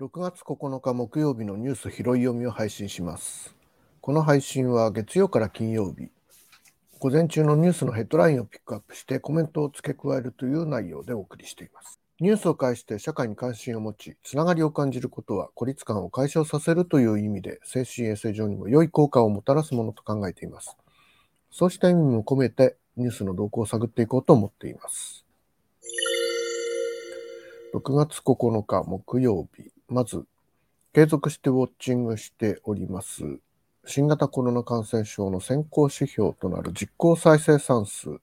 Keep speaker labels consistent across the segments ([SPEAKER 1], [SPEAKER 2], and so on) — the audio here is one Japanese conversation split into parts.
[SPEAKER 1] 6月9日木曜日のニュース拾い読みを配信します。この配信は月曜から金曜日、午前中のニュースのヘッドラインをピックアップしてコメントを付け加えるという内容でお送りしています。ニュースを介して社会に関心を持ち、つながりを感じることは孤立感を解消させるという意味で精神衛生上にも良い効果をもたらすものと考えています。そうした意味も込めてニュースの動向を探っていこうと思っています。6月9日木曜日、まず継続してウォッチングしております新型コロナ感染症の先行指標となる実効再生産数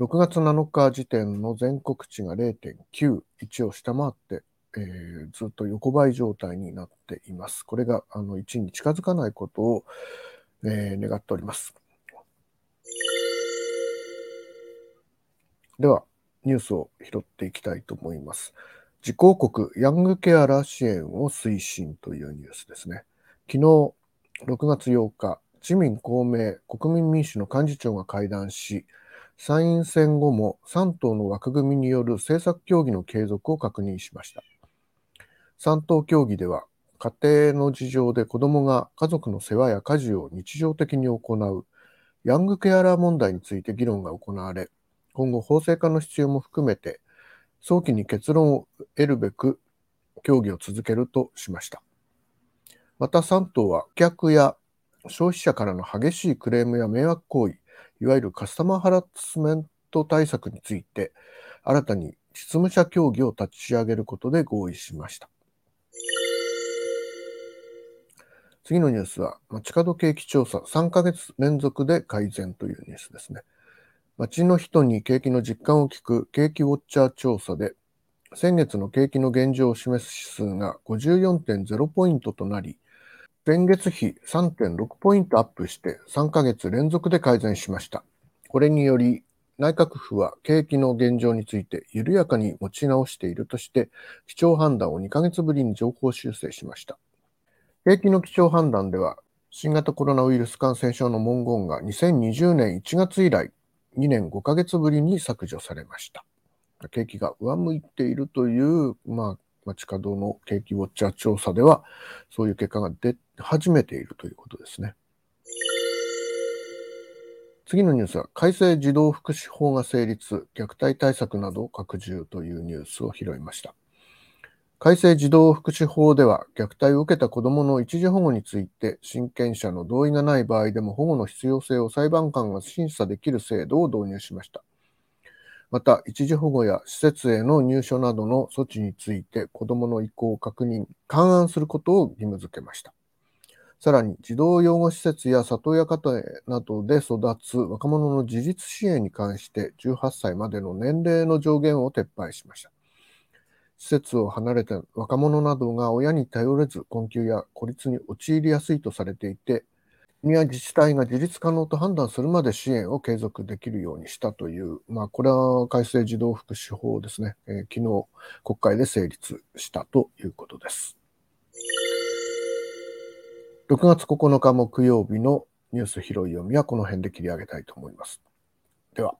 [SPEAKER 1] 6月7日時点の全国値が0.91を下回って、えーずっと横ばい状態になっています。これがあの1に近づかないことを、えー願っております。では、ニュースを拾っていきたいと思います。自公国ヤングケアラー支援を推進というニュースですね。昨日6月8日、自民公明国民民主の幹事長が会談し、参院選後も3党の枠組みによる政策協議の継続を確認しました。3党協議では、家庭の事情で子どもが家族の世話や家事を日常的に行うヤングケアラー問題について議論が行われ、今後法制化の必要も含めて早期に結論を得るべく協議を続けるとしました。また3党は顧客や消費者からの激しいクレームや迷惑行為、いわゆるカスタマーハラスメント対策について新たに実務者協議を立ち上げることで合意しました。次のニュースは街角景気調査3ヶ月連続で改善というニュースですね。街の人に景気の実感を聞く景気ウォッチャー調査で、先月の景気の現状を示す指数が54.0ポイントとなり、前月比3.6ポイントアップして3ヶ月連続で改善しました。これにより、内閣府は景気の現状について緩やかに持ち直しているとして、基調判断を2ヶ月ぶりに上方修正しました。景気の基調判断では、新型コロナウイルス感染症の文言が2020年1月以来、2年5ヶ月ぶりに削除されました。景気が上向いているという、まあ、街角の景気ウォッチャー調査では、そういう結果が出始めているということですね。次のニュースは、改正児童福祉法が成立、虐待対策など拡充というニュースを拾いました。改正児童福祉法では、虐待を受けた子どもの一時保護について、親権者の同意がない場合でも保護の必要性を裁判官が審査できる制度を導入しました。また、一時保護や施設への入所などの措置について、子どもの意向を確認、勘案することを義務付けました。さらに、児童養護施設や里親家庭などで育つ若者の自立支援に関して、18歳までの年齢の上限を撤廃しました。施設を離れた若者などが親に頼れず困窮や孤立に陥りやすいとされていて、国や自治体が自立可能と判断するまで支援を継続できるようにしたという、まあ、これは改正児童福祉法ですね、えー昨日国会で成立したということです。6月9日木曜日のニュース拾い読みはこの辺で切り上げたいと思います。では。